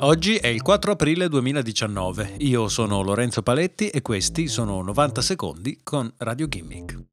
Oggi è il 4 aprile 2019. Io sono Lorenzo Paletti e questi sono 90 secondi con Radio Gimmick.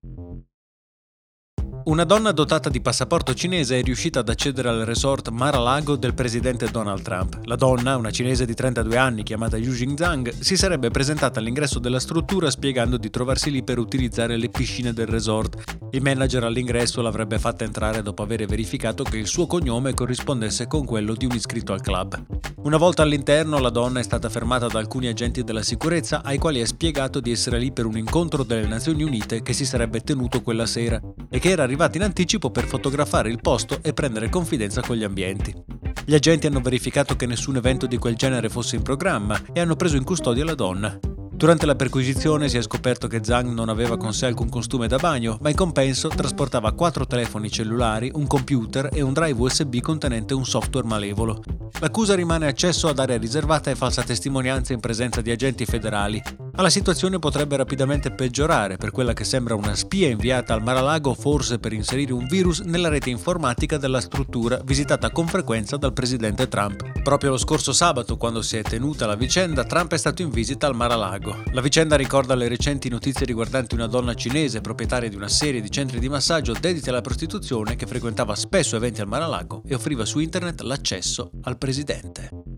Una donna dotata di passaporto cinese è riuscita ad accedere al resort Mar-a-Lago del presidente Donald Trump. La donna, una cinese di 32 anni chiamata Yu Jingzhang, si sarebbe presentata all'ingresso della struttura spiegando di trovarsi lì per utilizzare le piscine del resort. Il manager all'ingresso l'avrebbe fatta entrare dopo aver verificato che il suo cognome corrispondesse con quello di un iscritto al club. Una volta all'interno, la donna è stata fermata da alcuni agenti della sicurezza ai quali ha spiegato di essere lì per un incontro delle Nazioni Unite che si sarebbe tenuto quella sera e che era arrivata in anticipo per fotografare il posto e prendere confidenza con gli ambienti. Gli agenti hanno verificato che nessun evento di quel genere fosse in programma e hanno preso in custodia la donna. Durante la perquisizione si è scoperto che Zhang non aveva con sé alcun costume da bagno, ma in compenso trasportava quattro telefoni cellulari, un computer e un drive USB contenente un software malevolo. L'accusa rimane accesso ad area riservata e falsa testimonianza in presenza di agenti federali, ma la situazione potrebbe rapidamente peggiorare per quella che sembra una spia inviata al Mar-a-Lago forse per inserire un virus nella rete informatica della struttura visitata con frequenza dal presidente Trump. Proprio lo scorso sabato, quando si è tenuta la vicenda, Trump è stato in visita al Mar-a-Lago. La vicenda ricorda le recenti notizie riguardanti una donna cinese proprietaria di una serie di centri di massaggio dediti alla prostituzione che frequentava spesso eventi al Mar-a-Lago e offriva su internet l'accesso al presidente.